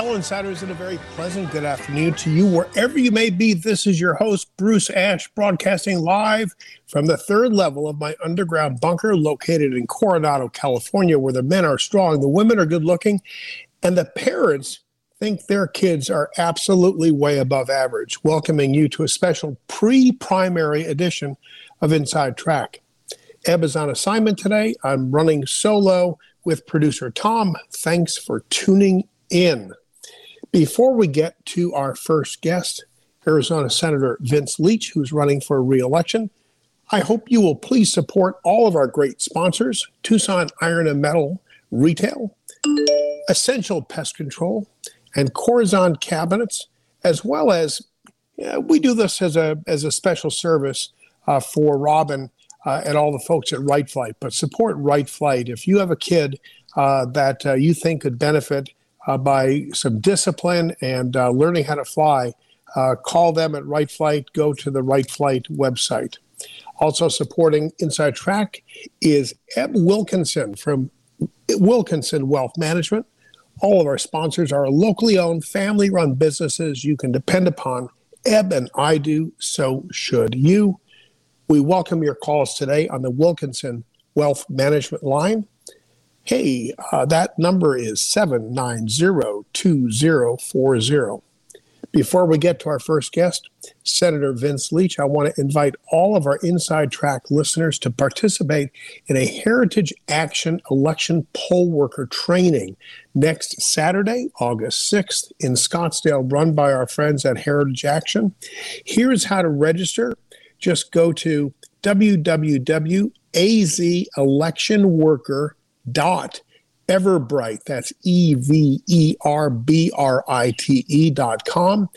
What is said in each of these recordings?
Hello, insiders, and a very pleasant good afternoon to you, wherever you may be. This is your host, Bruce Ash, broadcasting live from the third level of my underground bunker located in Coronado, California, where the men are strong, the women are good looking, and the parents think their kids are absolutely way above average. Welcoming you to a special pre primary edition of Inside Track. Eb is on assignment today. I'm running solo with producer Tom. Thanks for tuning in. Before we get to our first guest, Arizona Senator Vince Leach, who's running for reelection, I hope you will please support all of our great sponsors Tucson Iron and Metal Retail, Essential Pest Control, and Corazon Cabinets, as well as yeah, we do this as a, as a special service uh, for Robin uh, and all the folks at Right Flight. But support Right Flight. If you have a kid uh, that uh, you think could benefit uh, by some discipline and uh, learning how to fly, uh, call them at Right Flight. Go to the Right Flight website. Also supporting Inside Track is Eb Wilkinson from Wilkinson Wealth Management. All of our sponsors are locally owned, family run businesses you can depend upon. Eb and I do, so should you. We welcome your calls today on the Wilkinson Wealth Management line. Hey, uh, that number is 790-2040. Before we get to our first guest, Senator Vince Leach, I want to invite all of our Inside Track listeners to participate in a Heritage Action election poll worker training next Saturday, August 6th in Scottsdale, run by our friends at Heritage Action. Here's how to register. Just go to www.azelectionworker.com dot everbright that's e-v-e-r-b-r-i-t-e dot com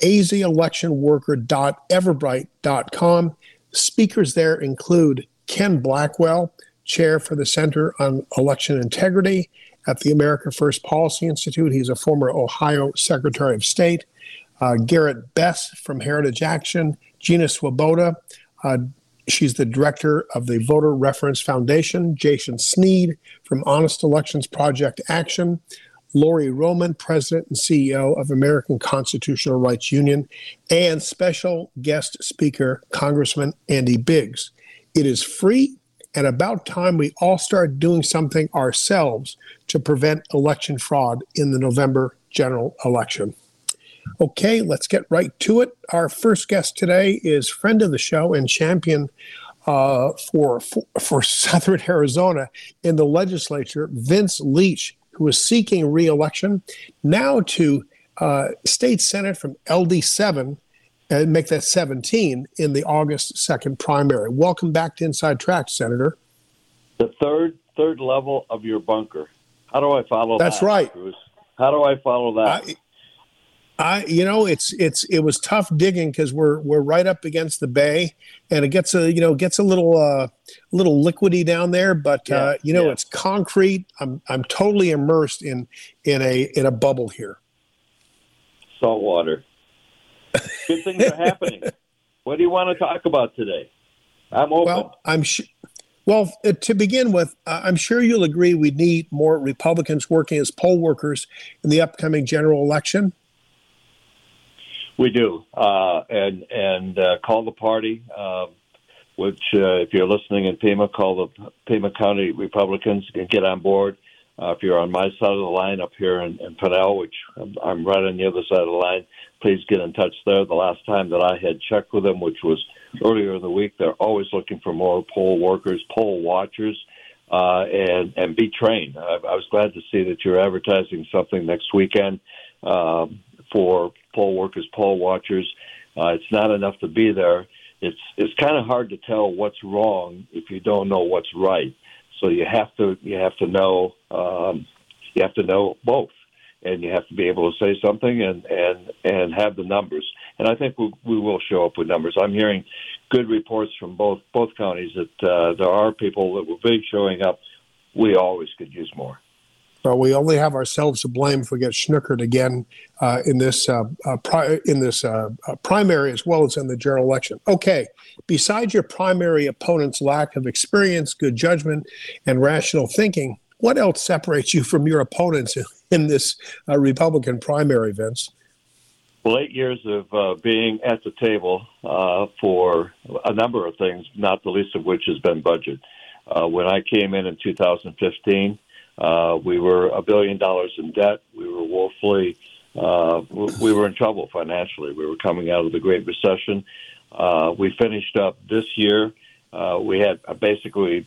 AZelection Worker dot Everbright dot com. Speakers there include ken blackwell chair for the center on election integrity at the america first policy institute. He's a former ohio secretary of state. Uh, garrett bess from heritage action. Gina swoboda uh, She's the director of the Voter Reference Foundation, Jason Snead from Honest Elections Project Action, Lori Roman, president and CEO of American Constitutional Rights Union, and special guest speaker, Congressman Andy Biggs. It is free and about time we all start doing something ourselves to prevent election fraud in the November general election. Okay, let's get right to it. Our first guest today is friend of the show and champion uh, for, for, for Southern Arizona in the legislature, Vince Leach, who is seeking reelection now to uh, state senate from LD7 and make that 17 in the August 2nd primary. Welcome back to Inside Track, Senator. The third third level of your bunker. How do I follow That's that? That's right. Bruce? How do I follow that? I, I, you know, it's it's it was tough digging because we're we're right up against the bay, and it gets a you know gets a little uh, little liquidy down there, but yeah, uh, you know yeah. it's concrete. I'm I'm totally immersed in in a in a bubble here. Salt water. Good things are happening. What do you want to talk about today? I'm open. Well, I'm sure. Well, uh, to begin with, uh, I'm sure you'll agree we need more Republicans working as poll workers in the upcoming general election. We do, uh, and and uh, call the party. Uh, which, uh, if you're listening in Pima, call the Pima County Republicans and get on board. Uh, if you're on my side of the line up here in, in Pinal, which I'm, I'm right on the other side of the line, please get in touch there. The last time that I had checked with them, which was earlier in the week, they're always looking for more poll workers, poll watchers, uh, and and be trained. I, I was glad to see that you're advertising something next weekend um, for poll workers, poll watchers. Uh, it's not enough to be there. It's it's kind of hard to tell what's wrong if you don't know what's right. So you have to you have to know um, you have to know both, and you have to be able to say something and and and have the numbers. And I think we we will show up with numbers. I'm hearing good reports from both both counties that uh, there are people that will be showing up. We always could use more. But we only have ourselves to blame if we get snookered again uh, in this uh, uh, pri- in this uh, uh, primary as well as in the general election. Okay, besides your primary opponent's lack of experience, good judgment, and rational thinking, what else separates you from your opponents in this uh, Republican primary, Vince? Well, eight years of being at the table for a number of things, not the least of which has been budget. When I came in in 2015, uh, we were a billion dollars in debt. We were woefully, uh, we were in trouble financially. We were coming out of the Great Recession. Uh, we finished up this year. Uh, we had uh, basically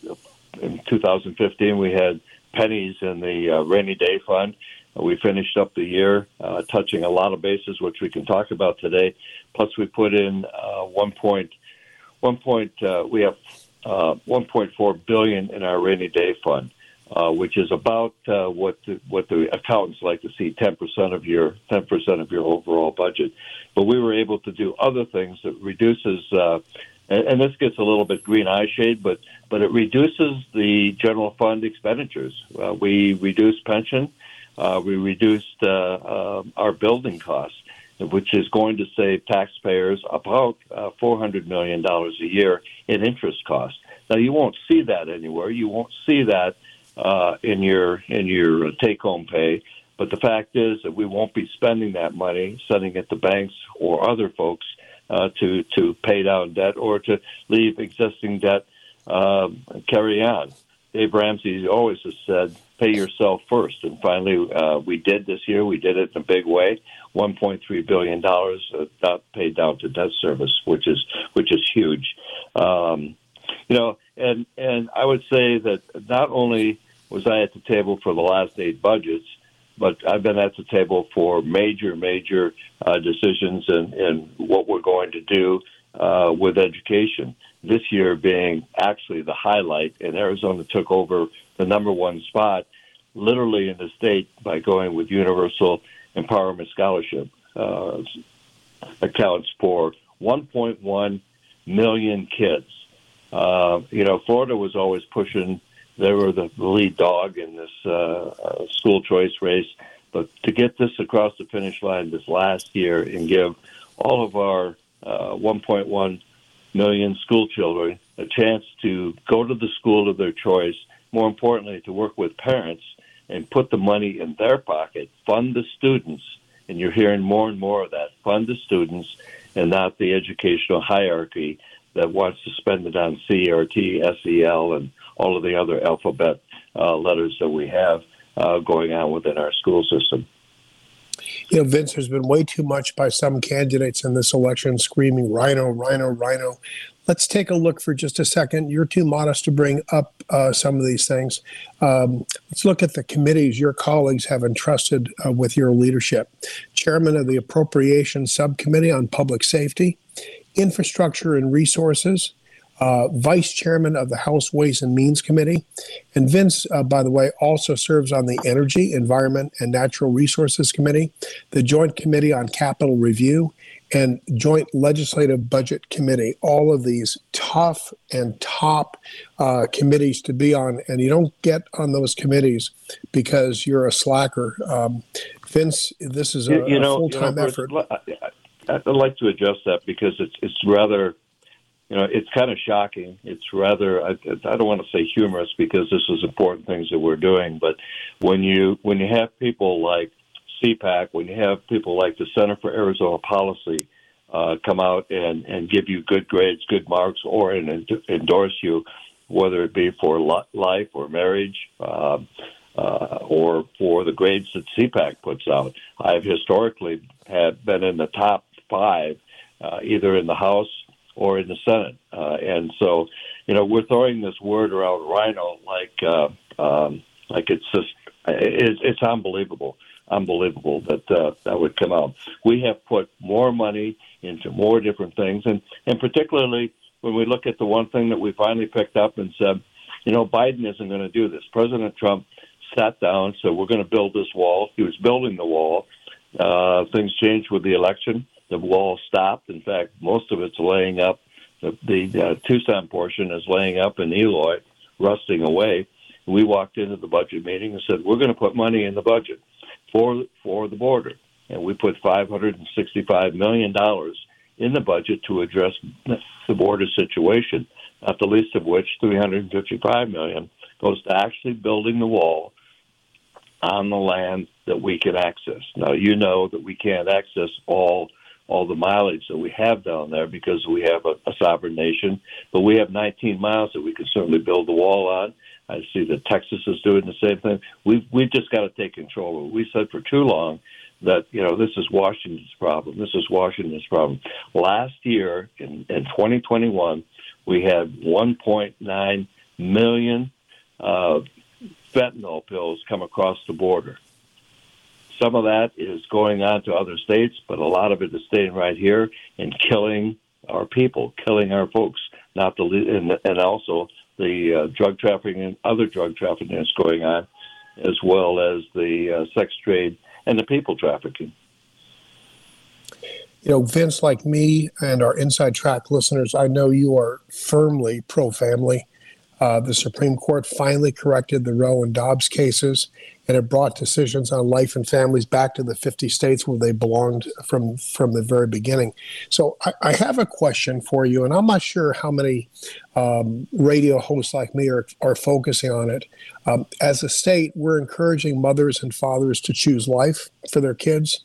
in 2015 we had pennies in the uh, rainy day fund. We finished up the year touching a lot of bases, which we can talk about today. Plus, we put in one point, one point. We have uh, 1.4 billion in our rainy day fund, uh, which is about uh, what the, what the accountants like to see 10% of your 10% of your overall budget. But we were able to do other things that reduces. Uh, and, and this gets a little bit green eye shade, but but it reduces the general fund expenditures. Uh, we reduced pension uh, we reduced our building costs, which is going to save taxpayers about uh, $400 million a year in interest costs. Now, you won't see that anywhere. You won't see that uh, in your in your take-home pay. But the fact is that we won't be spending that money, sending it to banks or other folks uh, to to pay down debt or to leave existing debt uh, carry on. Dave Ramsey always has said pay yourself first. And finally, uh, we did this year. We did it in a big way. 1.3 billion dollars uh, paid down to debt service, which is which is huge. Um, you know, and and I would say that not only was I at the table for the last eight budgets, but I've been at the table for major, major uh, decisions and what we're going to do uh, with education. This year being actually the highlight, and Arizona took over the number one spot literally in the state by going with Universal Empowerment Scholarship. Uh, accounts for 1.1 million kids. Uh, you know, Florida was always pushing; they were the lead dog in this uh, uh, school choice race. But to get this across the finish line this last year and give all of our uh, 1.1 million school children a chance to go to the school of their choice. More importantly, to work with parents and put the money in their pocket, fund the students, and you're hearing more and more of that, fund the students and not the educational hierarchy that wants to spend it on CRT, SEL, and all of the other alphabet uh, letters that we have uh, going on within our school system. You know, Vince, there's been way too much by some candidates in this election screaming rhino, rhino, rhino. Let's take a look for just a second. You're too modest to bring up uh, some of these things. Um, let's look at the committees your colleagues have entrusted uh, with your leadership. Chairman of the Appropriations Subcommittee on Public Safety, Infrastructure and Resources, uh, vice chairman of the House Ways and Means Committee. And Vince, uh, by the way, also serves on the Energy, Environment, and Natural Resources Committee, the Joint Committee on Capital Review, and Joint Legislative Budget Committee. All of these tough and top uh, committees to be on, and you don't get on those committees because you're a slacker. Um, Vince, this is a, you know, a full-time you know, effort. I'd like to address that because it's it's rather you know, it's kind of shocking. It's rather, I, I don't want to say humorous because this is important things that we're doing, but when you when you have people like CPAC, when you have people like the Center for Arizona Policy uh, come out and and give you good grades, good marks, or and endorse you, whether it be for life or marriage. Uh, uh, or for the grades that CPAC puts out. I've historically had been in the top five, uh, either in the House or in the Senate. Uh, and so, you know, we're throwing this word around rhino like uh, um, like it's just it's, it's unbelievable, unbelievable that uh, that would come out. We have put more money into more different things, and and particularly when we look at the one thing that we finally picked up and said, you know, Biden isn't going to do this. President Trump sat down, said we're going to build this wall. He was building the wall. Uh, things changed with the election the wall stopped. In fact, most of it's laying up. The, the uh, Tucson portion is laying up in Eloy, rusting away. We walked into the budget meeting and said, "We're going to put money in the budget for for the border," and we put 565 million dollars in the budget to address the border situation. Not the least of which, 355 million goes to actually building the wall on the land that we can access. Now, you know that we can't access all all the mileage that we have down there because we have a, a sovereign nation, but we have 19 miles that we can certainly build the wall on. I see that Texas is doing the same thing. We've we've just got to take control. We said for too long that you know this is Washington's problem. This is Washington's problem. Last year in, in 2021, we had 1.9 million uh, fentanyl pills come across the border. Some of that is going on to other states, but a lot of it is staying right here and killing our people, killing our folks. Not the and, and also the uh, drug trafficking and other drug trafficking that's going on, as well as the uh, sex trade and the people trafficking. You know, Vince, like me and our Inside Track listeners, I know you are firmly pro family. Uh, the Supreme Court finally corrected the Roe and Dobbs cases, and it brought decisions on life and families back to the 50 states where they belonged from from the very beginning. So I, I have a question for you, and I'm not sure how many um, radio hosts like me are, are focusing on it. Um, as a state, we're encouraging mothers and fathers to choose life for their kids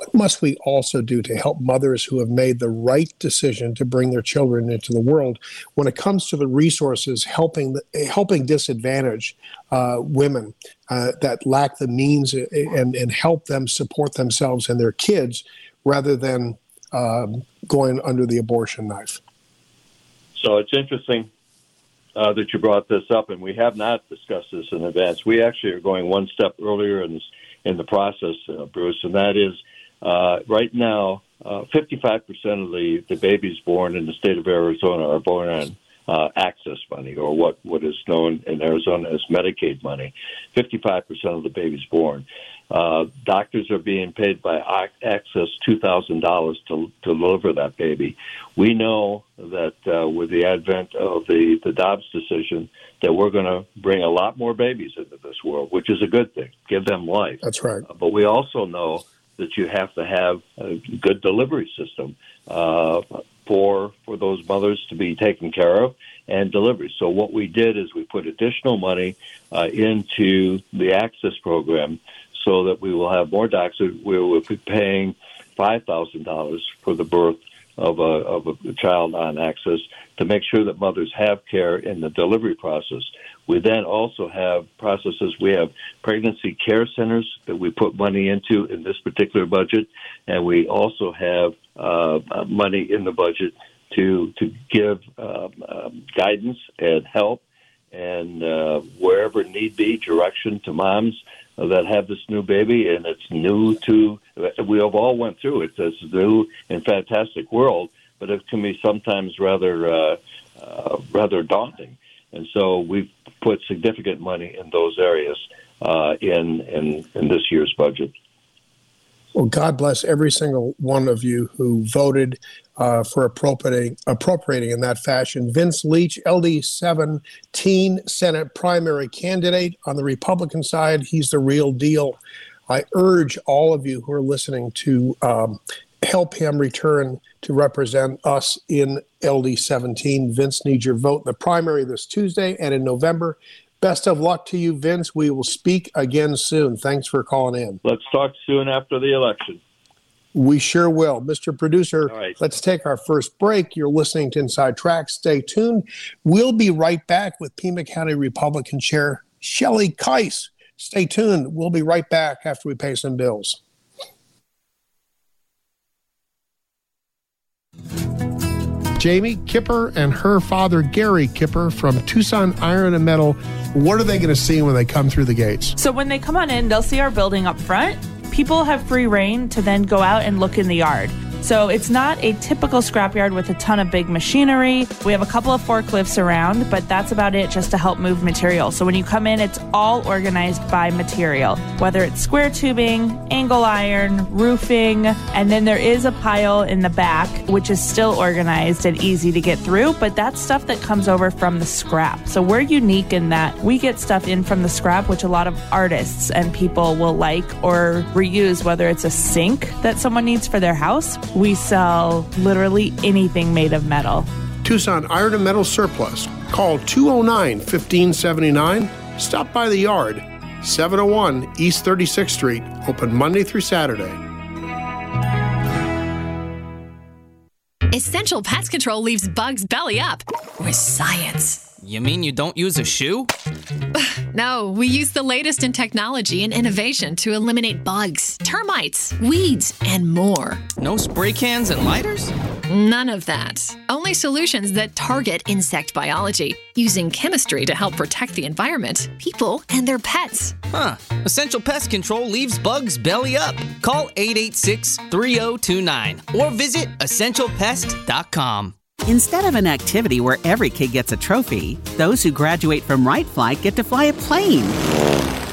what must we also do to help mothers who have made the right decision to bring their children into the world when it comes to the resources helping helping disadvantaged uh, women uh, that lack the means and, and help them support themselves and their kids rather than um, going under the abortion knife? So it's interesting uh, that you brought this up, and we have not discussed this in advance. We actually are going one step earlier in in the process, uh, Bruce, and that is uh, right now, uh, 55% of the, the babies born in the state of Arizona are born on uh, AHCCCS money, or what, what is known in Arizona as Medicaid money. 55% of the babies born. Uh, doctors are being paid by AHCCCS $2,000 to, to deliver that baby. We know that uh, with the advent of the, the Dobbs decision, that we're going to bring a lot more babies into this world, which is a good thing. Give them life. That's right. Uh, but we also know that you have to have a good delivery system uh, for for those mothers to be taken care of and delivered. So what we did is we put additional money uh, into the AHCCCS program so that we will have more doctors. We will be paying five thousand dollars for the birth of a of a child on AHCCCS to make sure that mothers have care in the delivery process. We then also have processes. We have pregnancy care centers that we put money into in this particular budget, and we also have uh, uh money in the budget to to give um, um, guidance and help and uh, wherever need be direction to moms that have this new baby and it's new to we have all went through it it's a new and fantastic world but it can be sometimes rather uh, uh, rather daunting and so we've put significant money in those areas uh, in, in in this year's budget. Well, God bless every single one of you who voted uh, for appropriating appropriating in that fashion. Vince Leach, LD 17 Senate primary candidate on the Republican side, he's the real deal. I urge all of you who are listening to um, help him return to represent us in LD 17. Vince needs your vote in the primary this Tuesday and in November. Best of luck to you, Vince. We will speak again soon. Thanks for calling in. Let's talk soon after the election. We sure will. Mr. Producer, right. let's take our first break. You're listening to Inside Track. Stay tuned. We'll be right back with Pima County Republican Chair Shelley Kais. Stay tuned. We'll be right back after we pay some bills. Jamie Kipper and her father, Gary Kipper, from Tucson Iron and Metal. What are they going to see when they come through the gates? So, when they come on in, they'll see our building up front. People have free reign to then go out and look in the yard. So it's not a typical scrapyard with a ton of big machinery. We have a couple of forklifts around, but that's about it just to help move material. So when you come in, it's all organized by material, whether it's square tubing, angle iron, roofing, and then there is a pile in the back, which is still organized and easy to get through, but that's stuff that comes over from the scrap. So we're unique in that we get stuff in from the scrap, which a lot of artists and people will like or reuse, whether it's a sink that someone needs for their house we sell literally anything made of metal. Tucson Iron and Metal Surplus. Call 209 1579. Stop by the yard. 701 East 36th Street, open Monday through Saturday. Essential Pest Control leaves bugs belly up with science. You mean you don't use a shoe? No, we use the latest in technology and innovation to eliminate bugs, termites, weeds, and more. No spray cans and lighters? None of that. Only solutions that target insect biology, using chemistry to help protect the environment, people, and their pets. Huh. Essential Pest Control leaves bugs belly up. Call 886 3029 or visit essentialpest.com. Instead of an activity where every kid gets a trophy, those who graduate from Right Flight get to fly a plane.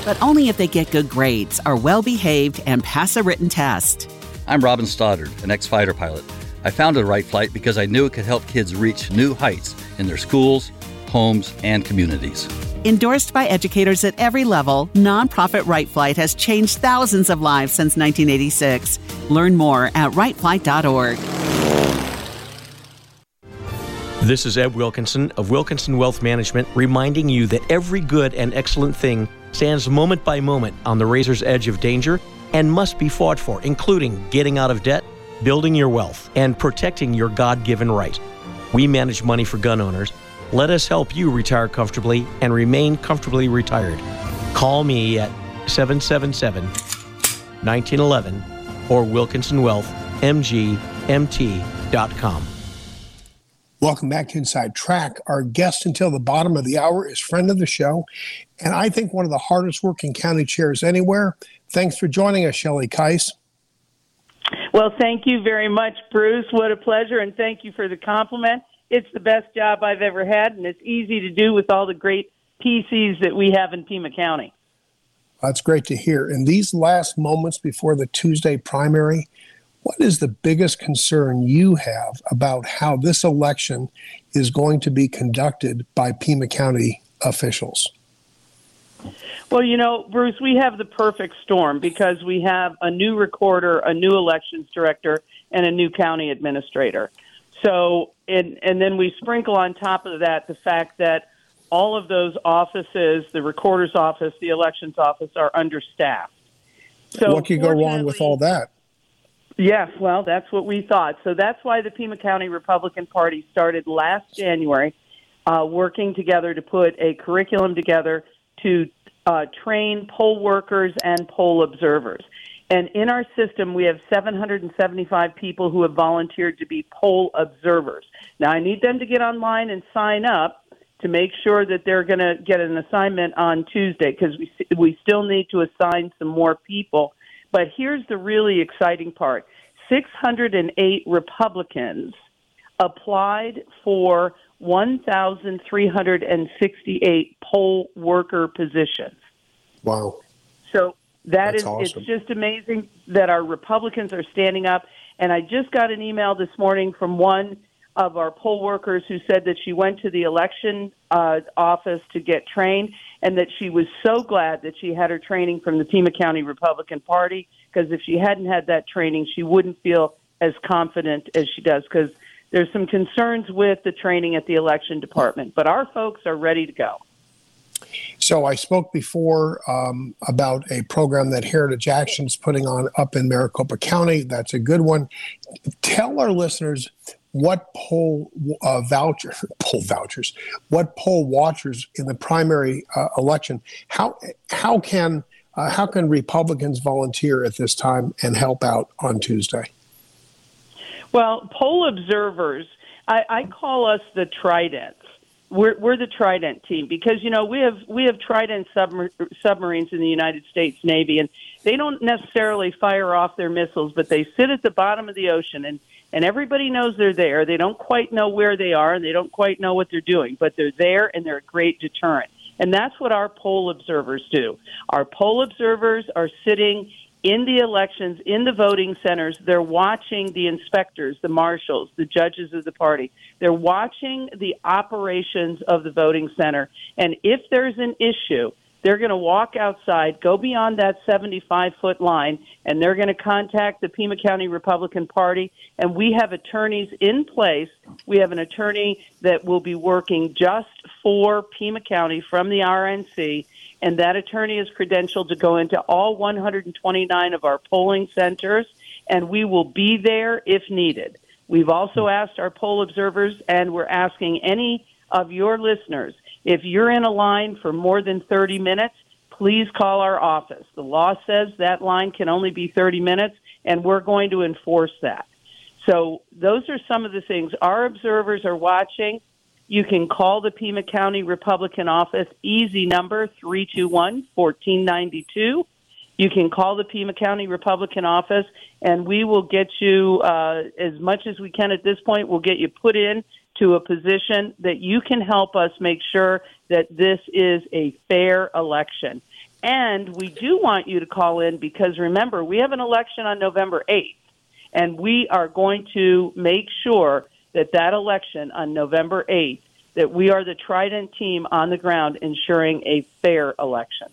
But only if they get good grades, are well behaved, and pass a written test. I'm Robin Stoddard, an ex fighter pilot. I founded Right Flight because I knew it could help kids reach new heights in their schools, homes, and communities. Endorsed by educators at every level, nonprofit Right Flight has changed thousands of lives since 1986. Learn more at rightflight.org. This is Eb Wilkinson of Wilkinson Wealth Management reminding you that every good and excellent thing stands moment by moment on the razor's edge of danger and must be fought for, including getting out of debt, building your wealth, and protecting your God given right. We manage money for gun owners. Let us help you retire comfortably and remain comfortably retired. Call me at 777 1911 or WilkinsonWealthMGMT.com. Welcome back to Inside Track. Our guest until the bottom of the hour is friend of the show, and I think one of the hardest working county chairs anywhere. Thanks for joining us, Shelley Kais. Well, thank you very much, Bruce. What a pleasure, and thank you for the compliment. It's the best job I've ever had, and it's easy to do with all the great PCs that we have in Pima County. That's great to hear. In these last moments before the Tuesday primary, what is the biggest concern you have about how this election is going to be conducted by Pima County officials? Well, you know, Bruce, we have the perfect storm because we have a new recorder, a new elections director, and a new county administrator. So, and, and then we sprinkle on top of that the fact that all of those offices, the recorder's office, the elections office, are understaffed. So what could go wrong with all that? Yes, well, that's what we thought. So that's why the Pima County Republican Party started last January uh, working together to put a curriculum together to uh, train poll workers and poll observers. And in our system, we have 775 people who have volunteered to be poll observers. Now, I need them to get online and sign up to make sure that they're going to get an assignment on Tuesday because we we still need to assign some more people but here's the really exciting part 608 Republicans applied for 1,368 poll worker positions. Wow. So that That's is awesome. it's just amazing that our Republicans are standing up. And I just got an email this morning from one of our poll workers who said that she went to the election uh, office to get trained and that she was so glad that she had her training from the Pima County Republican Party because if she hadn't had that training, she wouldn't feel as confident as she does because there's some concerns with the training at the election department. But our folks are ready to go. So I spoke before um, about a program that Heritage Action's putting on up in Maricopa County. That's a good one. Tell our listeners what poll uh, voucher poll vouchers, what poll watchers in the primary uh, election. How how can uh, how can Republicans volunteer at this time and help out on Tuesday? Well, poll observers, I, I call us the Tridents. We're, we're the Trident team because you know we have we have Trident submar- submarines in the United States Navy, and they don't necessarily fire off their missiles, but they sit at the bottom of the ocean, and and everybody knows they're there. They don't quite know where they are, and they don't quite know what they're doing, but they're there, and they're a great deterrent. And that's what our poll observers do. Our poll observers are sitting in the elections, in the voting centers, they're watching the inspectors, the marshals, the judges of the party. They're watching the operations of the voting center. And if there's an issue, they're going to walk outside, go beyond that 75 foot line, and they're going to contact the Pima County Republican Party. And we have attorneys in place. We have an attorney that will be working just for Pima County from the RNC and that attorney is credentialed to go into all 129 of our polling centers, and we will be there if needed. We've also asked our poll observers, and we're asking any of your listeners if you're in a line for more than 30 minutes, please call our office. The law says that line can only be 30 minutes, and we're going to enforce that. So, those are some of the things. Our observers are watching. You can call the Pima County Republican office, easy number 321 1492. You can call the Pima County Republican office, and we will get you, uh, as much as we can at this point, we'll get you put in to a position that you can help us make sure that this is a fair election. And we do want you to call in because remember, we have an election on November 8th, and we are going to make sure that that election on November 8th, that we are the Trident team on the ground ensuring a fair election.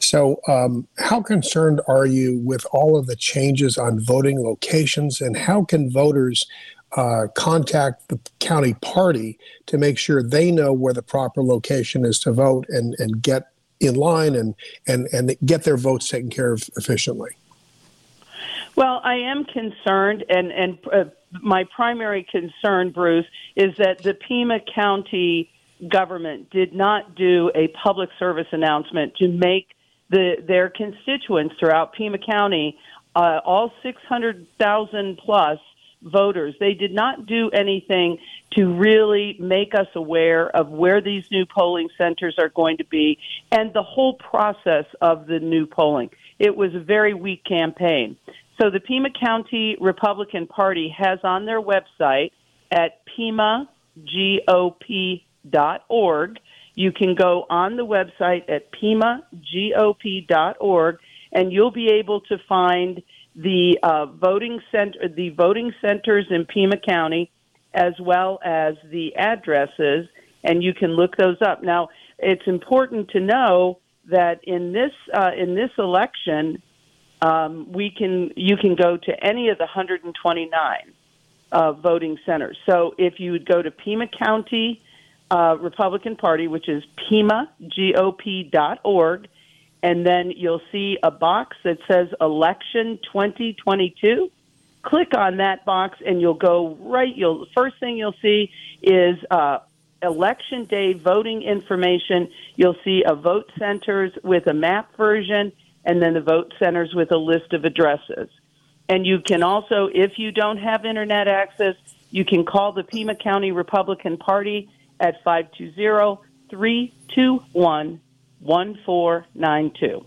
So, um, how concerned are you with all of the changes on voting locations, and how can voters uh, contact the county party to make sure they know where the proper location is to vote and, and get in line and, and, and get their votes taken care of efficiently? Well, I am concerned, and, and uh, my primary concern, Bruce, is that the Pima County government did not do a public service announcement to make the, their constituents throughout Pima County, uh, all 600,000 plus, voters. They did not do anything to really make us aware of where these new polling centers are going to be and the whole process of the new polling. It was a very weak campaign. So the Pima County Republican Party has on their website at pimagop.org. You can go on the website at pimagop.org and you'll be able to find the uh, voting center, the voting centers in Pima County, as well as the addresses, and you can look those up. Now, it's important to know that in this uh, in this election, um, we can you can go to any of the 129 uh, voting centers. So if you would go to Pima County uh, Republican Party, which is pimagop.org, and then you'll see a box that says election 2022 click on that box and you'll go right you'll first thing you'll see is uh, election day voting information. You'll see a vote centers with a map version and then the vote centers with a list of addresses. And you can also if you don't have internet access you can call the pima county republican party at 520 321 1492.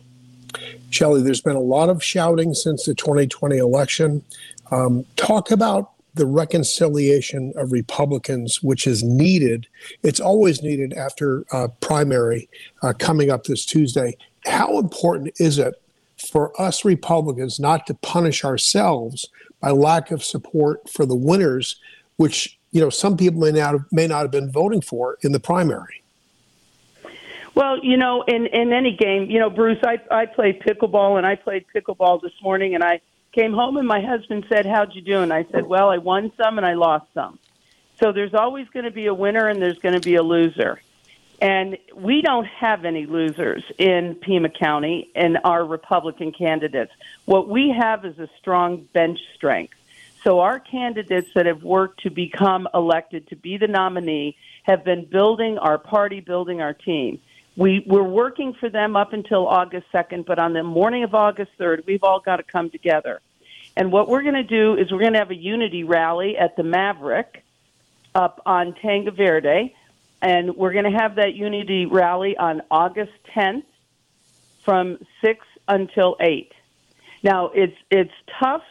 Shelley, there's been a lot of shouting since the 2020 election. Um, talk about the reconciliation of Republicans, which is needed. It's always needed after uh, primary uh, coming up this Tuesday. How important is it for us Republicans not to punish ourselves by lack of support for the winners, which you know some people may not have, may not have been voting for in the primary? Well, you know, in in any game, you know, Bruce, I I played pickleball and I played pickleball this morning, and I came home and my husband said, "How'd you do?" And I said, "Well, I won some and I lost some." So there's always going to be a winner and there's going to be a loser. And we don't have any losers in Pima County and our Republican candidates. What we have is a strong bench strength. So our candidates that have worked to become elected to be the nominee have been building our party, building our team. We, we're working for them up until August 2nd, but on the morning of August 3rd, we've all got to come together. And what we're going to do is we're going to have a unity rally at the Maverick up on Tanque Verde. And we're going to have that unity rally on August 10th from 6 until 8. Now, it's, it's tough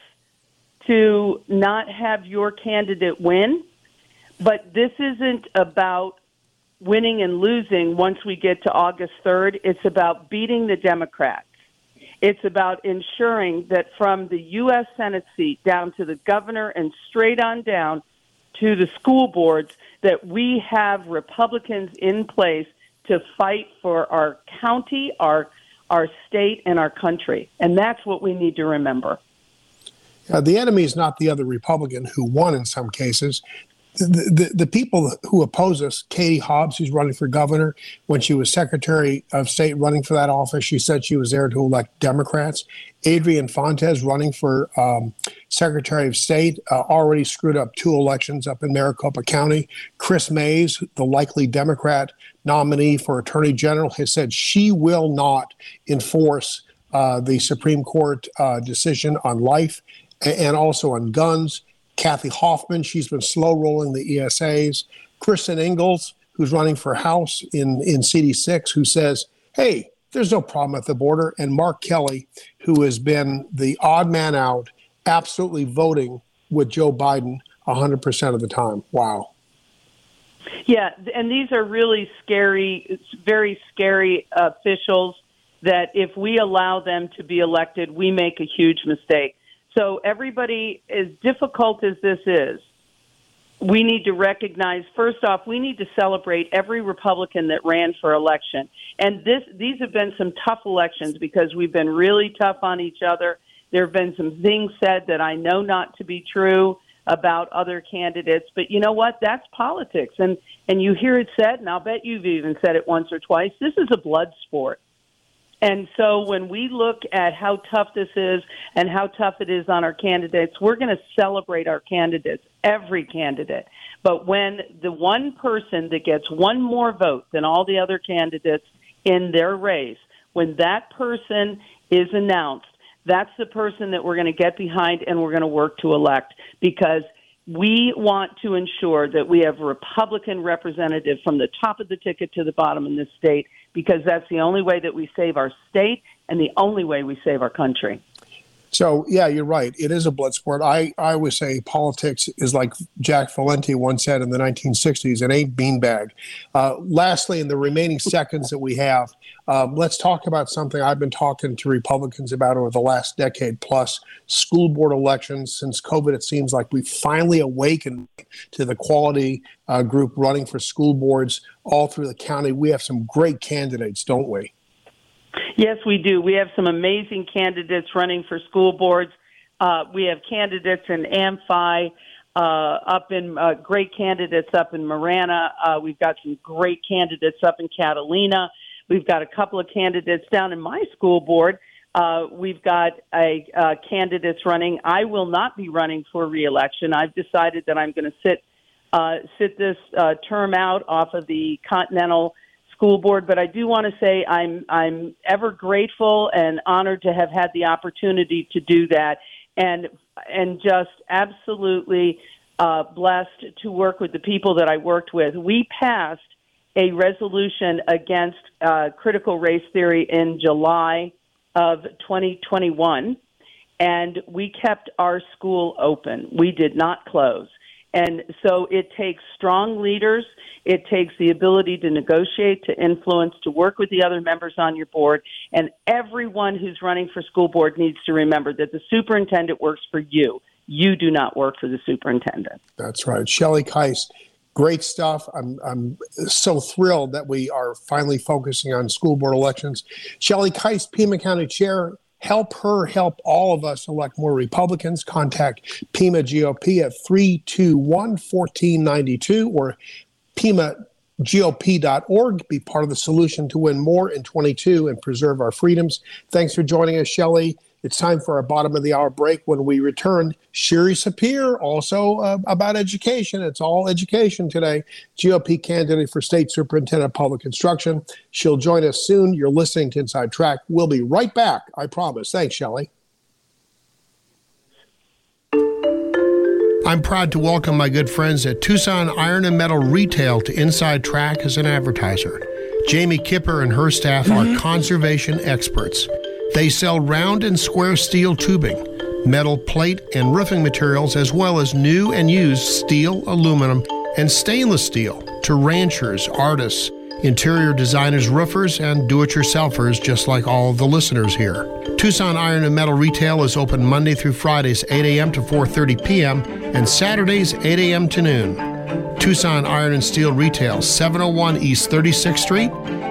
to not have your candidate win, but this isn't about winning and losing once we get to August 3rd. It's about beating the Democrats. It's about ensuring that from the U.S. Senate seat down to the governor and straight on down to the school boards, that we have Republicans in place to fight for our county, our our state, and our country. And that's what we need to remember. Uh, the enemy is not the other Republican who won in some cases the, the, people who oppose us, Katie Hobbs, who's running for governor, when she was Secretary of State running for that office, she said she was there to elect Democrats. Adrian Fontes running for um, Secretary of State uh, already screwed up two elections up in Maricopa County. Chris Mayes, the likely Democrat nominee for Attorney General, has said she will not enforce uh, the Supreme Court uh, decision on life and also on guns. Kathy Hoffman, she's been slow rolling the ESAs. Kristen Engel, who's running for House in, in CD6, who says, hey, there's no problem at the border. And Mark Kelly, who has been the odd man out, absolutely voting with Joe Biden 100% of the time. Wow. Yeah, and these are really scary, very scary officials that if we allow them to be elected, we make a huge mistake. So, everybody, as difficult as this is, we need to recognize first off we need to celebrate every republican that ran for election. And this these have been some tough elections because we've been really tough on each other. There have been some things said that i know not to be true about other candidates. But you know what? That's politics. And and you hear it said and i'll bet you've even said it once or twice this is a blood sport and so when we look at how tough this is and how tough it is on our candidates, we're going to celebrate our candidates, every candidate. But when the one person that gets one more vote than all the other candidates in their race, when that person is announced, that's the person that we're going to get behind and we're going to work to elect because we want to ensure that we have Republican representative from the top of the ticket to the bottom in this state because that's the only way that we save our state and the only way we save our country. So yeah, you're right. It is a blood sport. I, I always say politics is like Jack Valenti once said in the 1960s. It ain't beanbag. Uh, lastly, in the remaining seconds that we have, um, let's talk about something I've been talking to Republicans about over the last decade plus: school board elections. Since COVID, it seems like we finally awakened to the quality uh, group running for school boards all through the county. We have some great candidates, don't we? Yes, we do. We have some amazing candidates running for school boards. Uh, we have candidates in Amphi, uh, up in uh, great candidates up in Marana. Uh, we've got some great candidates up in Catalina. We've got a couple of candidates down in my school board. Uh, we've got a uh, candidates running. I will not be running for reelection. I've decided that I'm going to sit uh, sit this uh, term out off of the Continental school board, but I do want to say I'm I'm ever grateful and honored to have had the opportunity to do that, and and just absolutely uh, blessed to work with the people that I worked with. We passed a resolution against uh, critical race theory in July of 2021, and we kept our school open. We did not close. And so it takes strong leaders. It takes the ability to negotiate, to influence, to work with the other members on your board. And everyone who's running for school board needs to remember that the superintendent works for you. You do not work for the superintendent. That's right. Shelley Kais, great stuff. I'm, I'm so thrilled that we are finally focusing on school board elections. Shelley Kais, Pima County Chair, help her help all of us elect more Republicans. Contact Pima GOP at 321 1492 or PimaGOP.org. Be part of the solution to win more in 22 and preserve our freedoms. Thanks for joining us, Shelley. It's time for our bottom of the hour break. When we return, Shiry Sapir, also uh, about education. It's all education today. GOP candidate for state superintendent of public instruction. She'll join us soon. You're listening to Inside Track. We'll be right back. I promise. Thanks, Shelley. I'm proud to welcome my good friends at Tucson Iron and Metal Retail to Inside Track as an advertiser. Jamie Kipper and her staff are conservation experts. They sell round and square steel tubing, metal plate and roofing materials, as well as new and used steel, aluminum, and stainless steel to ranchers, artists, interior designers, roofers, and do it yourselfers, just like all the listeners here. Tucson Iron and Metal Retail is open Monday through Fridays, 8 a.m. to 4.30 p.m., and Saturdays, 8 a.m. to noon. Tucson Iron and Steel Retail, 701 East 36th Street,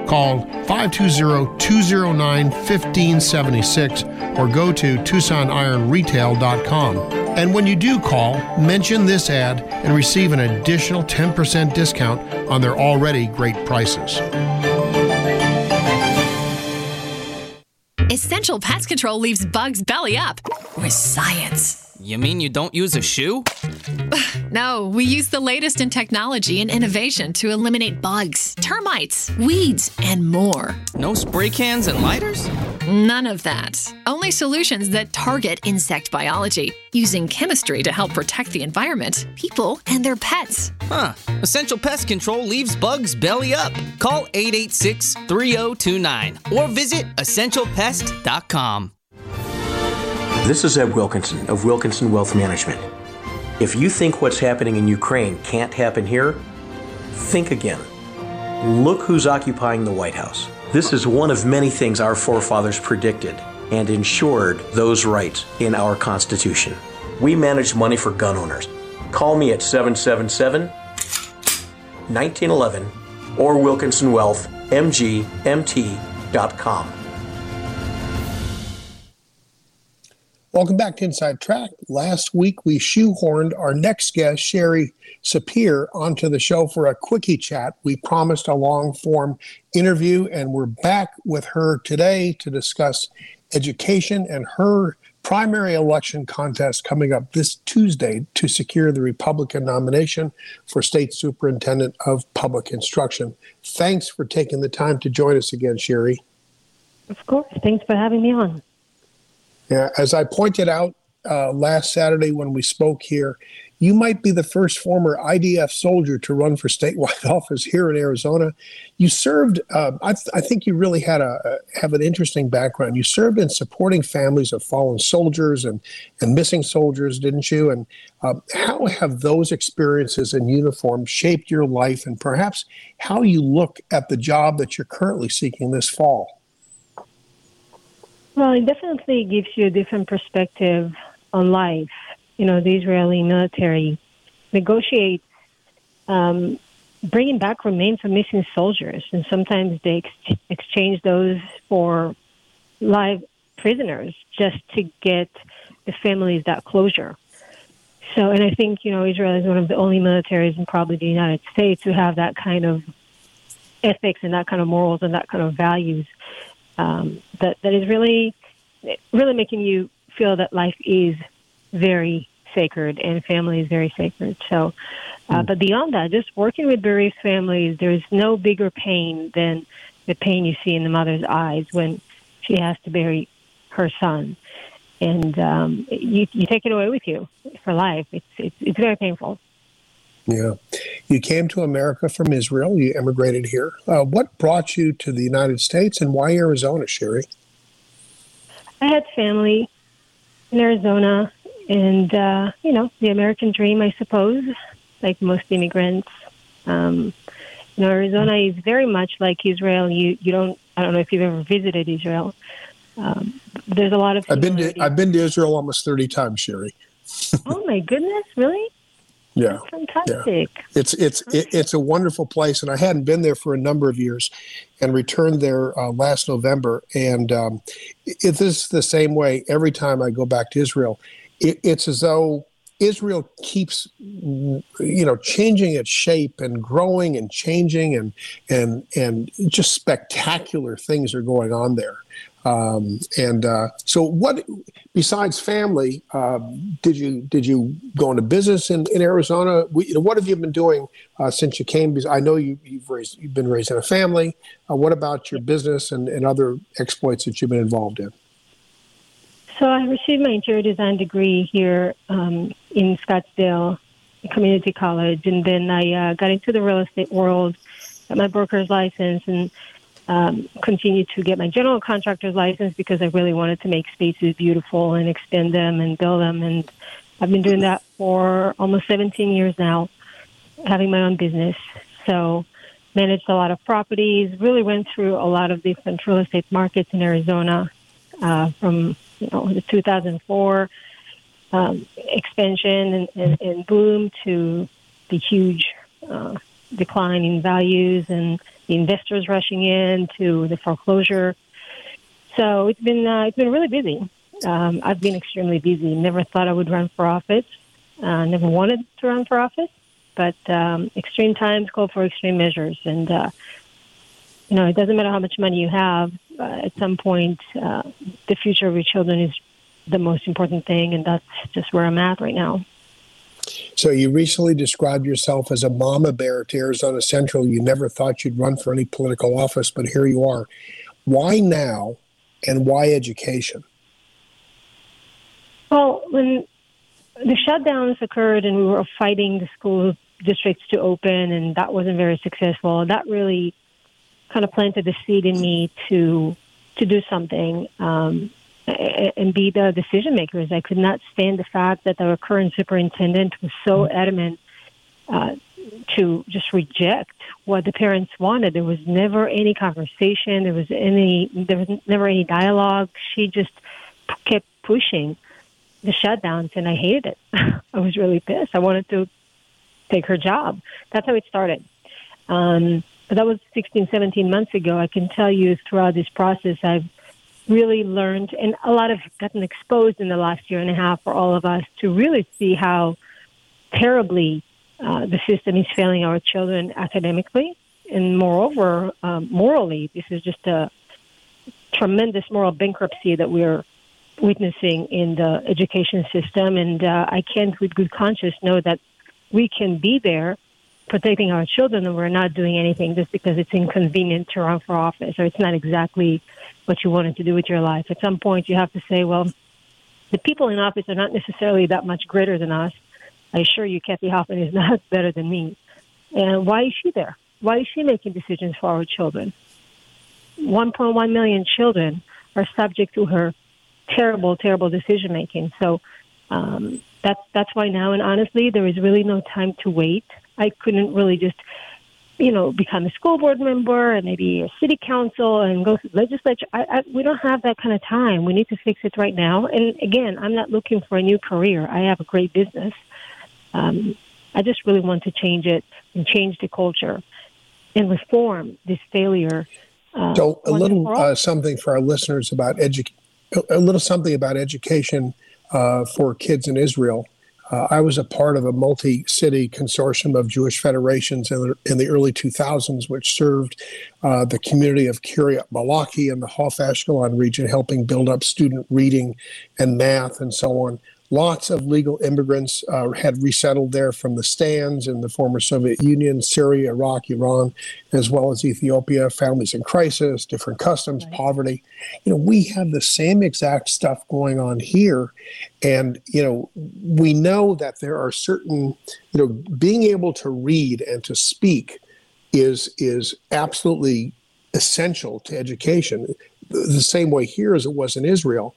Call 520-209-1576 or go to TucsonIronRetail.com. And when you do call, mention this ad and receive an additional 10% discount on their already great prices. Essential Pest Control leaves bugs belly up with science. You mean you don't use a shoe? No, we use the latest in technology and innovation to eliminate bugs, termites, weeds, and more. No spray cans and lighters? None of that. Only solutions that target insect biology, using chemistry to help protect the environment, people, and their pets. Huh. Essential Pest Control leaves bugs belly up. Call 886 3029 or visit essentialpest.com. This is Eb Wilkinson of Wilkinson Wealth Management. If you think what's happening in Ukraine can't happen here, think again. Look who's occupying the White House. This is one of many things our forefathers predicted and ensured those rights in our Constitution. We manage money for gun owners. Call me at 777 1911 or WilkinsonWealthMGMT.com. Welcome back to Inside Track. Last week, we shoehorned our next guest, Shiry Sapir, onto the show for a quickie chat. We promised a long form interview, and we're back with her today to discuss education and her primary election contest coming up this Tuesday to secure the Republican nomination for State Superintendent of Public Instruction. Thanks for taking the time to join us again, Shiry. Of course. Thanks for having me on. Yeah, as I pointed out uh, last Saturday when we spoke here, you might be the first former IDF soldier to run for statewide office here in Arizona. You served. Uh, I, th- I, think you really had a, have an interesting background. You served in supporting families of fallen soldiers and and missing soldiers, didn't you? And uh, how have those experiences in uniform shaped your life, and perhaps how you look at the job that you're currently seeking this fall? Well, it definitely gives you a different perspective on life. You know, the Israeli military negotiates um, bringing back remains of missing soldiers, and sometimes they ex- exchange those for live prisoners just to get the families that closure. So, and I think, you know, Israel is one of the only militaries in probably the United States who have that kind of ethics and that kind of morals and that kind of values um, that that is really really making you feel that life is very sacred and family is very sacred. So, uh, mm. but beyond that, just working with bereaved families, there's no bigger pain than the pain you see in the mother's eyes when she has to bury her son, and um, you you take it away with you for life. It's it's, it's very painful. Yeah. You came to America from Israel. You immigrated here. Uh, what brought you to the United States and why Arizona, Shiry? I had family in Arizona and, uh, you know, the American dream, I suppose, like most immigrants. Um, you know, Arizona is very much like Israel. You, you don't, I don't know if you've ever visited Israel. Um, there's a lot of. I've been to I've been to Israel almost thirty times, Shiry. oh my goodness! Really? Yeah, That's fantastic. Yeah. It's it's it, it's a wonderful place, and I hadn't been there for a number of years, and returned there uh, last November. And um, it, it is the same way every time I go back to Israel. It, it's as though Israel keeps, you know, changing its shape and growing and changing, and and and just spectacular things are going on there. Um, and uh, so, what besides family uh, did you did you go into business in, in Arizona? We, what have you been doing uh, since you came? Because I know you, have raised you've been raising a family. Uh, what about your business and, and other exploits that you've been involved in? So I received my interior design degree here um, in Scottsdale Community College, and then I uh, got into the real estate world, got my broker's license, and um, continue to get my general contractor's license because I really wanted to make spaces beautiful and extend them and build them. And I've been doing that for almost 17 years now, having my own business. So managed a lot of properties, really went through a lot of different real estate markets in Arizona uh, from you know the 2004 um, expansion and, and, and boom to the huge uh, decline in values and the investors rushing in, to the foreclosure. So it's been uh, it's been really busy. Um, I've been extremely busy. Never thought I would run for office. Uh, never wanted to run for office, but um, extreme times call for extreme measures, and uh, you know it doesn't matter how much money you have. Uh, at some point, uh, the future of your children is the most important thing, and that's just where I'm at right now. So you recently described yourself as a mama bear to Arizona Central. You never thought you'd run for any political office, but here you are. Why now, and why education? Well, when the shutdowns occurred and we were fighting the school districts to open, and that wasn't very successful. That really kind of planted the seed in me to to do something um, and be the decision makers. I could not stand the fact that our current superintendent was so mm-hmm. adamant uh, to just reject what the parents wanted. There was never any conversation. There was any. There was never any dialogue. She just kept pushing the shutdowns, and I hated it. I was really pissed. I wanted to take her job. That's how it started. Um, but that was 16, 17 months ago. I can tell you throughout this process, I've really learned, and a lot of gotten exposed in the last year and a half for all of us to really see how terribly uh, the system is failing our children academically, and moreover, um, morally. This is just a tremendous moral bankruptcy that we're witnessing in the education system. And uh, I can't, with good conscience, know that we can be there protecting our children and we're not doing anything just because it's inconvenient to run for office or it's not exactly what you wanted to do with your life. At some point, you have to say, well, the people in office are not necessarily that much greater than us. I assure you, Kathy Hoffman is not better than me. And why is she there? Why is she making decisions for our children? 1.1 million children are subject to her terrible, terrible decision making. So um, that's that's why now. And honestly, there is really no time to wait. I couldn't really just, you know, become a school board member and maybe a city council and go to legislature. I, I, we don't have that kind of time. We need to fix it right now. And again, I'm not looking for a new career. I have a great business. Um, I just really want to change it and change the culture and reform this failure. Uh, so, a little uh, something for our listeners about education a little something about education uh, for kids in Israel. Uh, I was a part of a multi city consortium of Jewish federations in the, in the early 2000s, which served uh, the community of Kiryat Malakhi and the Hof Ashkelon region, helping build up student reading and math and so on. Lots of legal immigrants uh, had resettled there from the stands in the former Soviet Union, Syria, Iraq, Iran, as well as Ethiopia. Families in crisis, different customs, right. poverty. You know, we have the same exact stuff going on here, and you know, we know that there are certain, you know, being able to read and to speak is is absolutely essential to education. The same way here as it was in Israel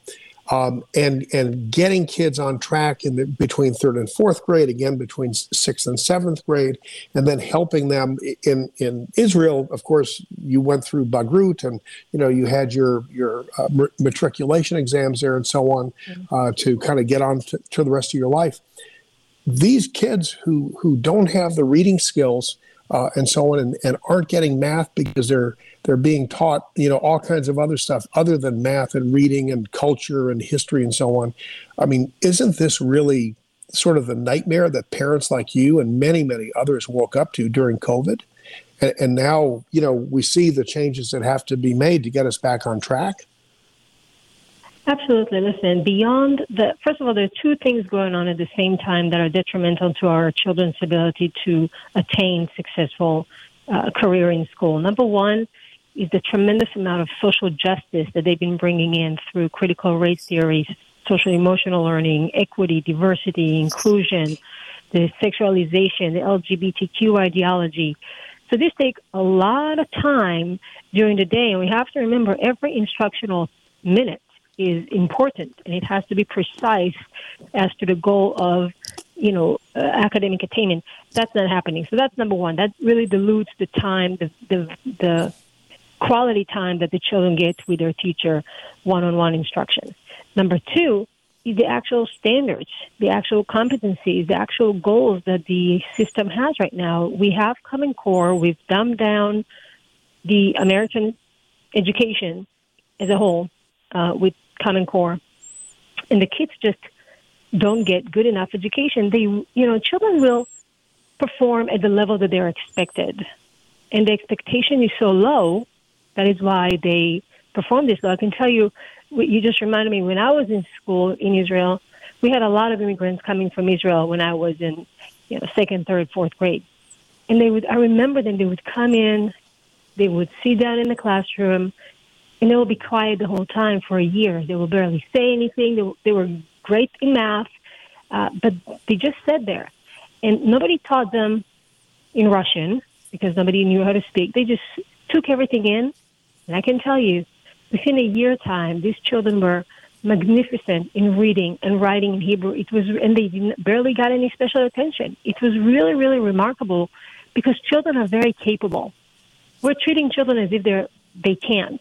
um, and and getting kids on track in the, between third and fourth grade, again between sixth and seventh grade, and then helping them in in Israel. Of course, you went through Bagrut, and you know you had your your uh, matriculation exams there and so on mm-hmm. uh, to kind of get on to, to the rest of your life. These kids who who don't have the reading skills uh, and so on, and, and aren't getting math because they're they're being taught, you know, all kinds of other stuff other than math and reading and culture and history and so on. I mean, isn't this really sort of the nightmare that parents like you and many, many others woke up to during COVID? And, and now, you know, we see the changes that have to be made to get us back on track. Absolutely. Listen, beyond the, first of all, there are two things going on at the same time that are detrimental to our children's ability to attain successful uh, career in school. Number one is the tremendous amount of social justice that they've been bringing in through critical race theory, social emotional learning, equity, diversity, inclusion, the sexualization, the LGBTQ ideology. So this takes a lot of time during the day, and we have to remember every instructional minute is important, and it has to be precise as to the goal of, you know, uh, academic attainment. That's not happening. So that's number one. That really dilutes the time, the the, the quality time that the children get with their teacher one-on-one instruction. Number two is the actual standards, the actual competencies, the actual goals that the system has right now. We have Common Core. We've dumbed down the American education as a whole uh, with Common Core, and the kids just don't get good enough education, they, you know, children will perform at the level that they're expected. And the expectation is so low, that is why they perform this low. I can tell you, you just reminded me when I was in school in Israel, we had a lot of immigrants coming from Israel when I was in, you know, second, third, fourth grade. And they would, I remember them, they would come in, they would sit down in the classroom, and they will be quiet the whole time for a year. They will barely say anything. They, they were great in math, uh, but they just sat there. And nobody taught them in Russian because nobody knew how to speak. They just took everything in. And I can tell you, within a year time, these children were magnificent in reading and writing in Hebrew. It was, and they barely got any special attention. It was really, really remarkable because children are very capable. We're treating children as if they're they can't.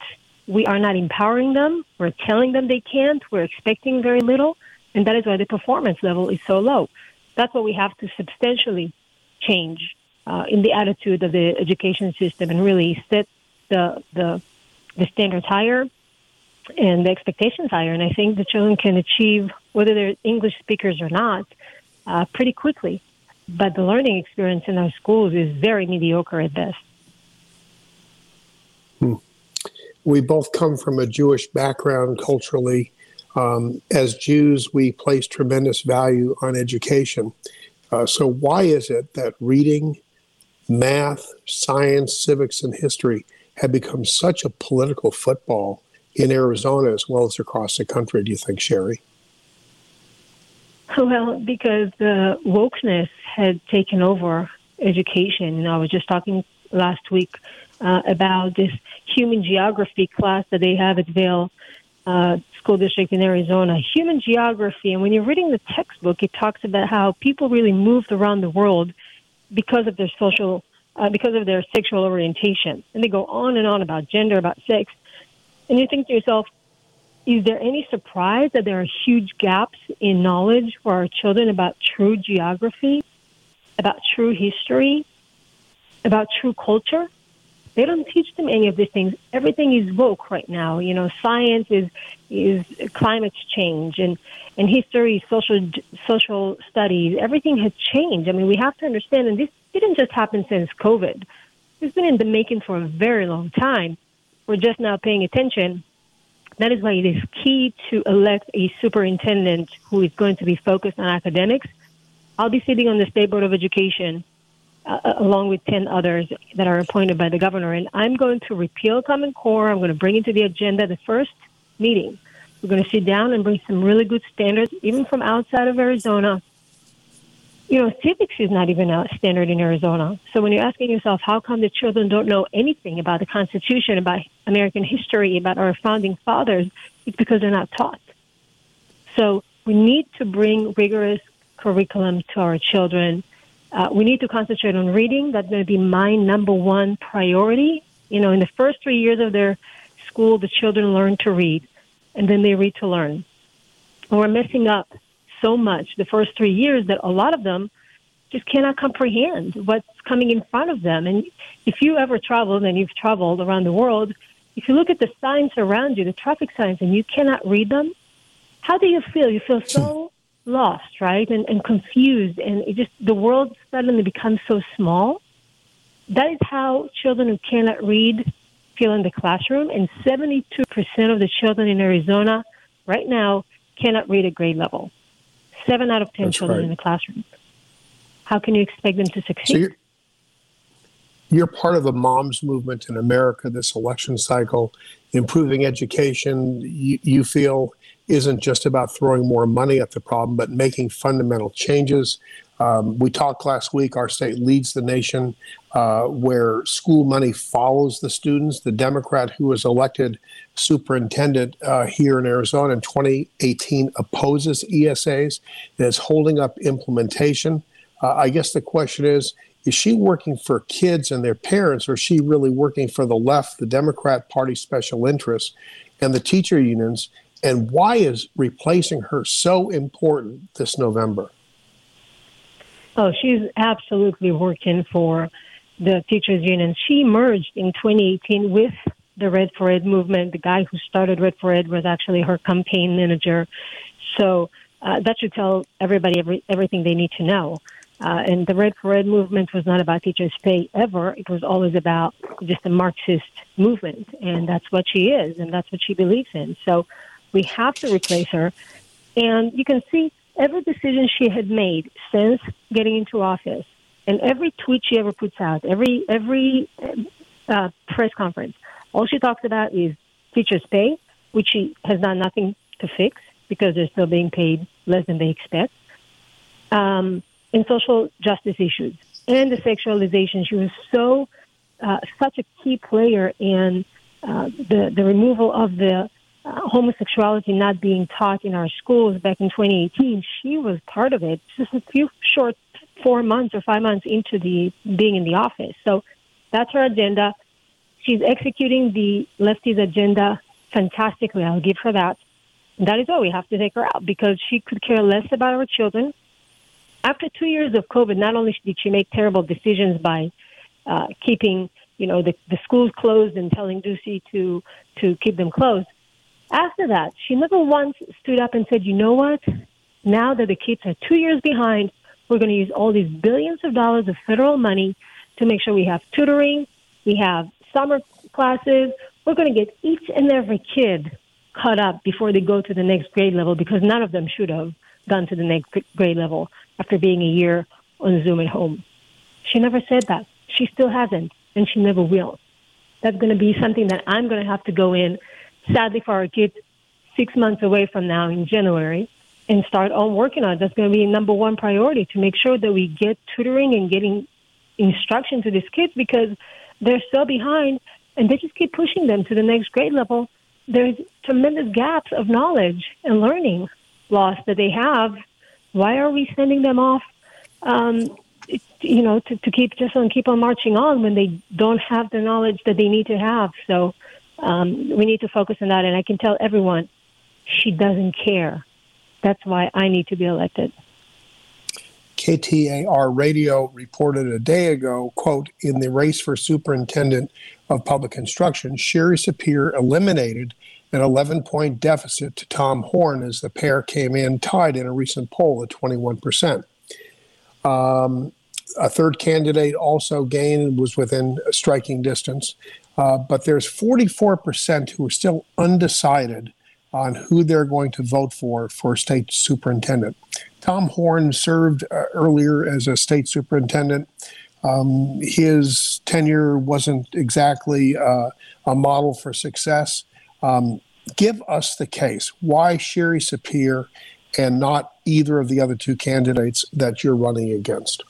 We are not empowering them. We're telling them they can't. We're expecting very little. And that is why the performance level is so low. That's what we have to substantially change uh, in the attitude of the education system and really set the, the, the standards higher and the expectations higher. And I think the children can achieve, whether they're English speakers or not, uh, pretty quickly. But the learning experience in our schools is very mediocre at best. Hmm we both come from a Jewish background culturally. Um, as Jews, we place tremendous value on education. Uh, so, why is it that reading, math, science, civics, and history have become such a political football in Arizona as well as across the country, do you think, Shiry? Well, because the wokeness had taken over education. You know, I was just talking last week uh, about this human geography class that they have at Vail uh, School District in Arizona. Human geography, and when you're reading the textbook, it talks about how people really moved around the world because of their social, uh, because of their sexual orientation, and they go on and on about gender, about sex, and you think to yourself, is there any surprise that there are huge gaps in knowledge for our children about true geography, about true history, about true culture? They don't teach them any of these things. Everything is woke right now. You know, science is is climate change and and history, social social studies. Everything has changed. I mean, we have to understand, and this didn't just happen since COVID. It's been in the making for a very long time. We're just now paying attention. That is why it is key to elect a superintendent who is going to be focused on academics. I'll be sitting on the State Board of Education uh, along with 10 others that are appointed by the governor. And I'm going to repeal Common Core. I'm going to bring into the agenda the first meeting. We're going to sit down and bring some really good standards, even from outside of Arizona. You know, civics is not even a standard in Arizona. So when you're asking yourself, how come the children don't know anything about the Constitution, about American history, about our founding fathers, it's because they're not taught. So we need to bring rigorous curriculum to our children uh, we need to concentrate on reading. That's going to be my number one priority. You know, in the first three years of their school, the children learn to read, and then they read to learn. And we're messing up so much the first three years that a lot of them just cannot comprehend what's coming in front of them. And if you ever traveled, and you've traveled around the world, if you look at the signs around you, the traffic signs, and you cannot read them, how do you feel? You feel so lost, right? And, and confused. And it just, the world suddenly becomes so small. That is how children who cannot read feel in the classroom. And 72% of the children in Arizona right now cannot read at grade level. Seven out of 10 That's children right. in the classroom. How can you expect them to succeed? So you're, you're part of the moms movement in America this election cycle, improving education. You, you feel isn't just about throwing more money at the problem, but making fundamental changes. Um, we talked last week, our state leads the nation uh, where school money follows the students. The Democrat who was elected superintendent uh, here in Arizona in 2018 opposes ESAs and is holding up implementation. Uh, I guess the question is is she working for kids and their parents, or is she really working for the left, the Democrat Party special interests, and the teacher unions? And why is replacing her so important this November? Oh, she's absolutely working for the teachers union. She merged in 2018 with the Red for Ed movement. The guy who started Red for Ed was actually her campaign manager. So uh, that should tell everybody every, everything they need to know. Uh, and the Red for Ed movement was not about teachers' pay ever. It was always about just a Marxist movement, and that's what she is, and that's what she believes in. So we have to replace her. And you can see every decision she had made since getting into office, and every tweet she ever puts out, every every uh, press conference, all she talks about is teachers' pay, which she has done nothing to fix because they're still being paid less than they expect. Um, in social justice issues and the sexualization. She was so uh, such a key player in uh, the the removal of the uh, homosexuality not being taught in our schools back in 2018. She was part of it. Just a few short four months or five months into the being in the office. So that's her agenda. She's executing the lefties' agenda fantastically. I'll give her that. that is why we have to take her out because she could care less about our children after two years of COVID, not only did she make terrible decisions by uh, keeping, you know, the, the schools closed and telling Ducey to to keep them closed. After that, she never once stood up and said, "You know what? Now that the kids are two years behind, we're going to use all these billions of dollars of federal money to make sure we have tutoring, we have summer classes. We're going to get each and every kid caught up before they go to the next grade level because none of them should have gone to the next grade level after being a year on Zoom at home. She never said that. She still hasn't, and she never will. That's going to be something that I'm going to have to go in, sadly for our kids, six months away from now in January, and start on working on. That's going to be number one priority to make sure that we get tutoring and getting instruction to these kids because they're so behind, and they just keep pushing them to the next grade level. There's tremendous gaps of knowledge and learning loss that they have why are we sending them off? Um, you know, to, to keep just on keep on marching on when they don't have the knowledge that they need to have. So um, we need to focus on that. And I can tell everyone, she doesn't care. That's why I need to be elected. KTAR radio reported a day ago, quote, in the race for superintendent of public instruction, Shiry Sapir eliminated an 11 point deficit to Tom Horne as the pair came in tied in a recent poll at 21%. Um, a third candidate also gained was within striking distance, uh, but there's 44% who are still undecided on who they're going to vote for for state superintendent. Tom Horne served uh, earlier as a state superintendent. Um, his tenure wasn't exactly uh, a model for success. Um, give us the case. Why Shiry Sapir and not either of the other two candidates that you're running against?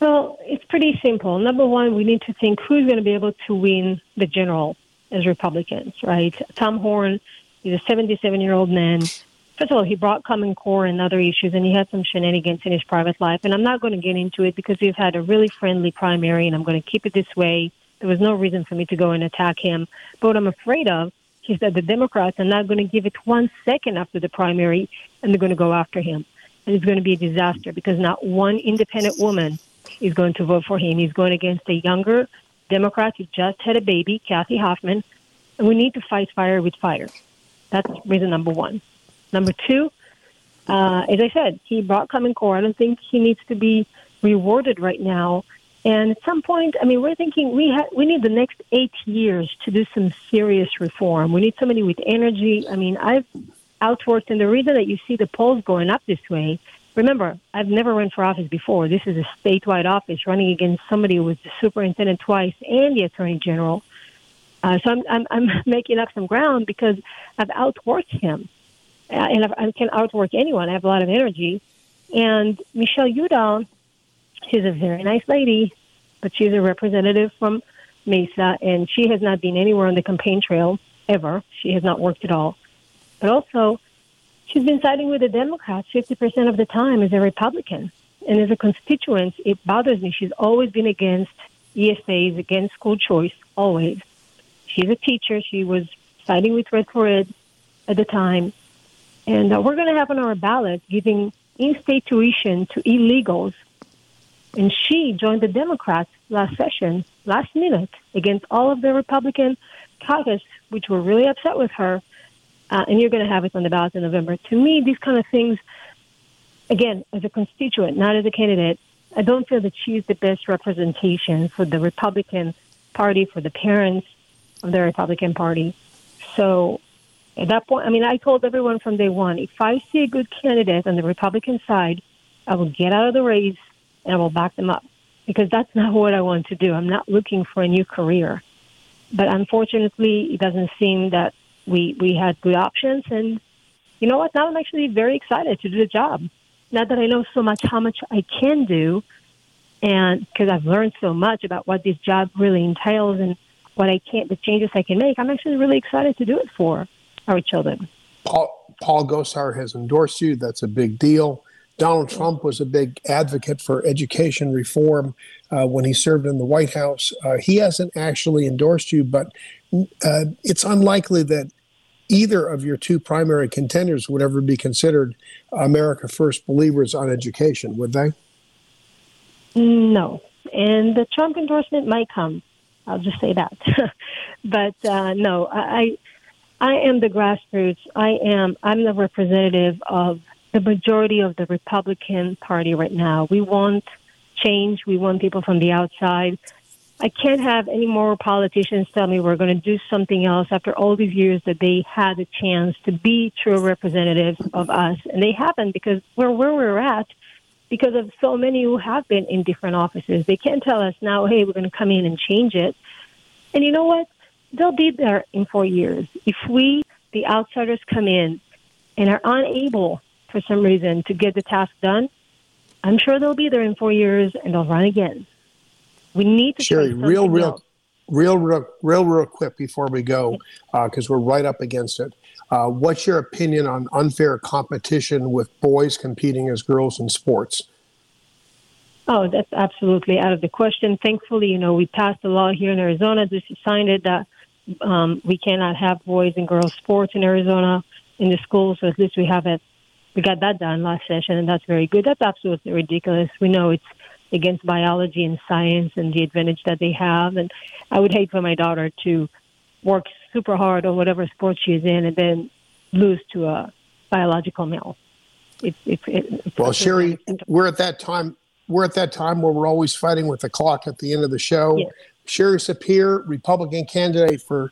Well, it's pretty simple. Number one, we need to think who's going to be able to win the general as Republicans, right? Tom Horne is a 77 year old man. First of all, he brought Common Core and other issues, and he had some shenanigans in his private life. And I'm not going to get into it because we've had a really friendly primary, and I'm going to keep it this way. There was no reason for me to go and attack him. But what I'm afraid of is that the Democrats are not going to give it one second after the primary and they're going to go after him. And it's going to be a disaster because not one independent woman is going to vote for him. He's going against a younger Democrat who just had a baby, Kathy Hoffman. And we need to fight fire with fire. That's reason number one. Number two, uh, as I said, he brought Common Core. I don't think he needs to be rewarded right now and at some point, I mean, we're thinking we ha- we need the next eight years to do some serious reform. We need somebody with energy. I mean, I've outworked, and the reason that you see the polls going up this way, remember, I've never run for office before. This is a statewide office running against somebody who was the superintendent twice and the attorney general. Uh, so I'm, I'm, I'm making up some ground because I've outworked him. Uh, and I've, I can outwork anyone. I have a lot of energy. And Michelle Udall She's a very nice lady, but she's a representative from Mesa, and she has not been anywhere on the campaign trail ever. She has not worked at all. But also, she's been siding with the Democrats 50% of the time as a Republican. And as a constituent, it bothers me. She's always been against ESAs, against school choice, always. She's a teacher. She was siding with Red for at the time. And uh, we're going to have on our ballot giving in-state tuition to illegals And she joined the Democrats last session, last minute, against all of the Republican caucus, which were really upset with her. Uh, and you're going to have it on the ballot in November. To me, these kind of things, again, as a constituent, not as a candidate, I don't feel that she's the best representation for the Republican Party, for the parents of the Republican Party. So at that point, I mean, I told everyone from day one if I see a good candidate on the Republican side, I will get out of the race and I will back them up because that's not what I want to do. I'm not looking for a new career. But unfortunately, it doesn't seem that we, we had good options. And you know what? Now I'm actually very excited to do the job. Now that I know so much how much I can do, and because I've learned so much about what this job really entails and what I can't, the changes I can make, I'm actually really excited to do it for our children. Paul, Paul Gosar has endorsed you. That's a big deal. Donald Trump was a big advocate for education reform uh, when he served in the White House. Uh, he hasn't actually endorsed you, but uh, it's unlikely that either of your two primary contenders would ever be considered America First believers on education, would they? No. And the Trump endorsement might come. I'll just say that. but uh, no, I, I am the grassroots. I am. I'm the representative of the majority of the Republican Party right now. We want change. We want people from the outside. I can't have any more politicians tell me we're going to do something else after all these years that they had a chance to be true representatives of us. And they haven't because we're where we're at because of so many who have been in different offices. They can't tell us now, hey, we're going to come in and change it. And you know what? They'll be there in four years. If we, the outsiders, come in and are unable for some reason to get the task done, I'm sure they'll be there in four years and they'll run again. We need to Shiry, real, real, real, real, real, real quick before we go, because uh, we're right up against it. Uh, what's your opinion on unfair competition with boys competing as girls in sports? Oh, that's absolutely out of the question. Thankfully, you know, we passed a law here in Arizona. This signed it that um, we cannot have boys and girls sports in Arizona in the schools. So at least we have it. We got that done last session, and that's very good. That's absolutely ridiculous. We know it's against biology and science and the advantage that they have. And I would hate for my daughter to work super hard or whatever sport she's in and then lose to a biological male. It, it, it, well, Shiry, we're at that time. We're at that time where we're always fighting with the clock at the end of the show. Yes. Shiry Sapir, Republican candidate for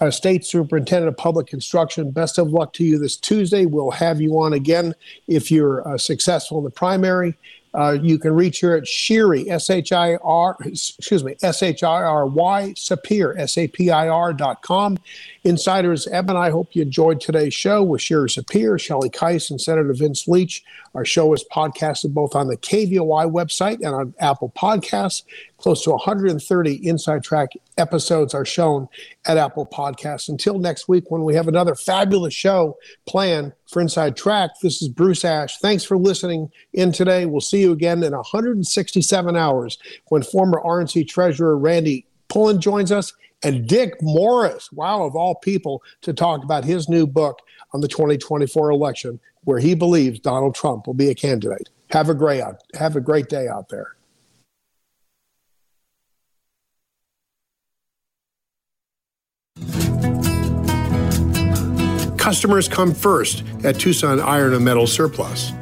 uh, State Superintendent of Public Instruction. Best of luck to you this Tuesday. We'll have you on again if you're uh, successful in the primary. Uh, you can reach her at Shiry, S H I R, excuse me, S H I R Y, Sapir, S A P I R dot com. Insiders, Eb and I hope you enjoyed today's show with Shiry Sapir, Shelley Kais, and Senator Vince Leach. Our show is podcasted both on the KVOI website and on Apple Podcasts. Close to 130 Inside Track episodes are shown at Apple Podcasts. Until next week, when we have another fabulous show planned for Inside Track, this is Bruce Ash. Thanks for listening in today. We'll see you again in 167 hours when former RNC Treasurer Randy Pullen joins us and Dick Morris, wow, of all people, to talk about his new book on the 2024 election, where he believes Donald Trump will be a candidate. Have a great have a great day out there. Customers come first at Tucson Iron and Metal Surplus.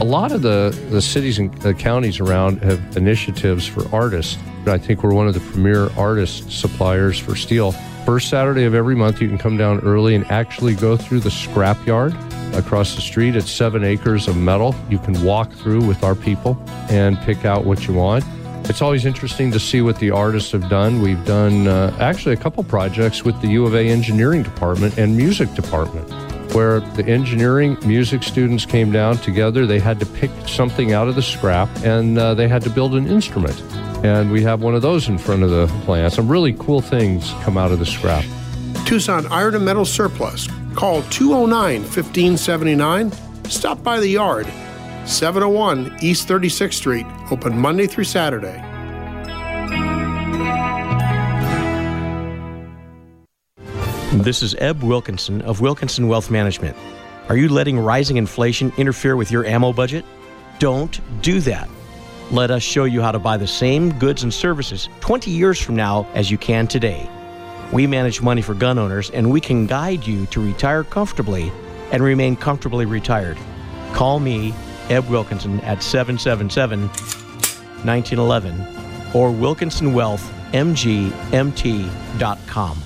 A lot of the, the cities and the counties around have initiatives for artists. I think we're one of the premier artist suppliers for steel. First Saturday of every month, you can come down early and actually go through the scrapyard across the street. It's seven acres of metal. You can walk through with our people and pick out what you want. It's always interesting to see what the artists have done. We've done uh, actually a couple projects with the U of A engineering department and music department where the engineering music students came down together. They had to pick something out of the scrap and uh, they had to build an instrument. And we have one of those in front of the plant. Some really cool things come out of the scrap. Tucson Iron and Metal Surplus. Call 209 1579. Stop by the yard 701 East 36th Street, open Monday through Saturday. This is Eb Wilkinson of Wilkinson Wealth Management. Are you letting rising inflation interfere with your ammo budget? Don't do that. Let us show you how to buy the same goods and services 20 years from now as you can today. We manage money for gun owners and we can guide you to retire comfortably and remain comfortably retired. Call me, Eb Wilkinson, at 777 1911 or WilkinsonWealthMGMT.com.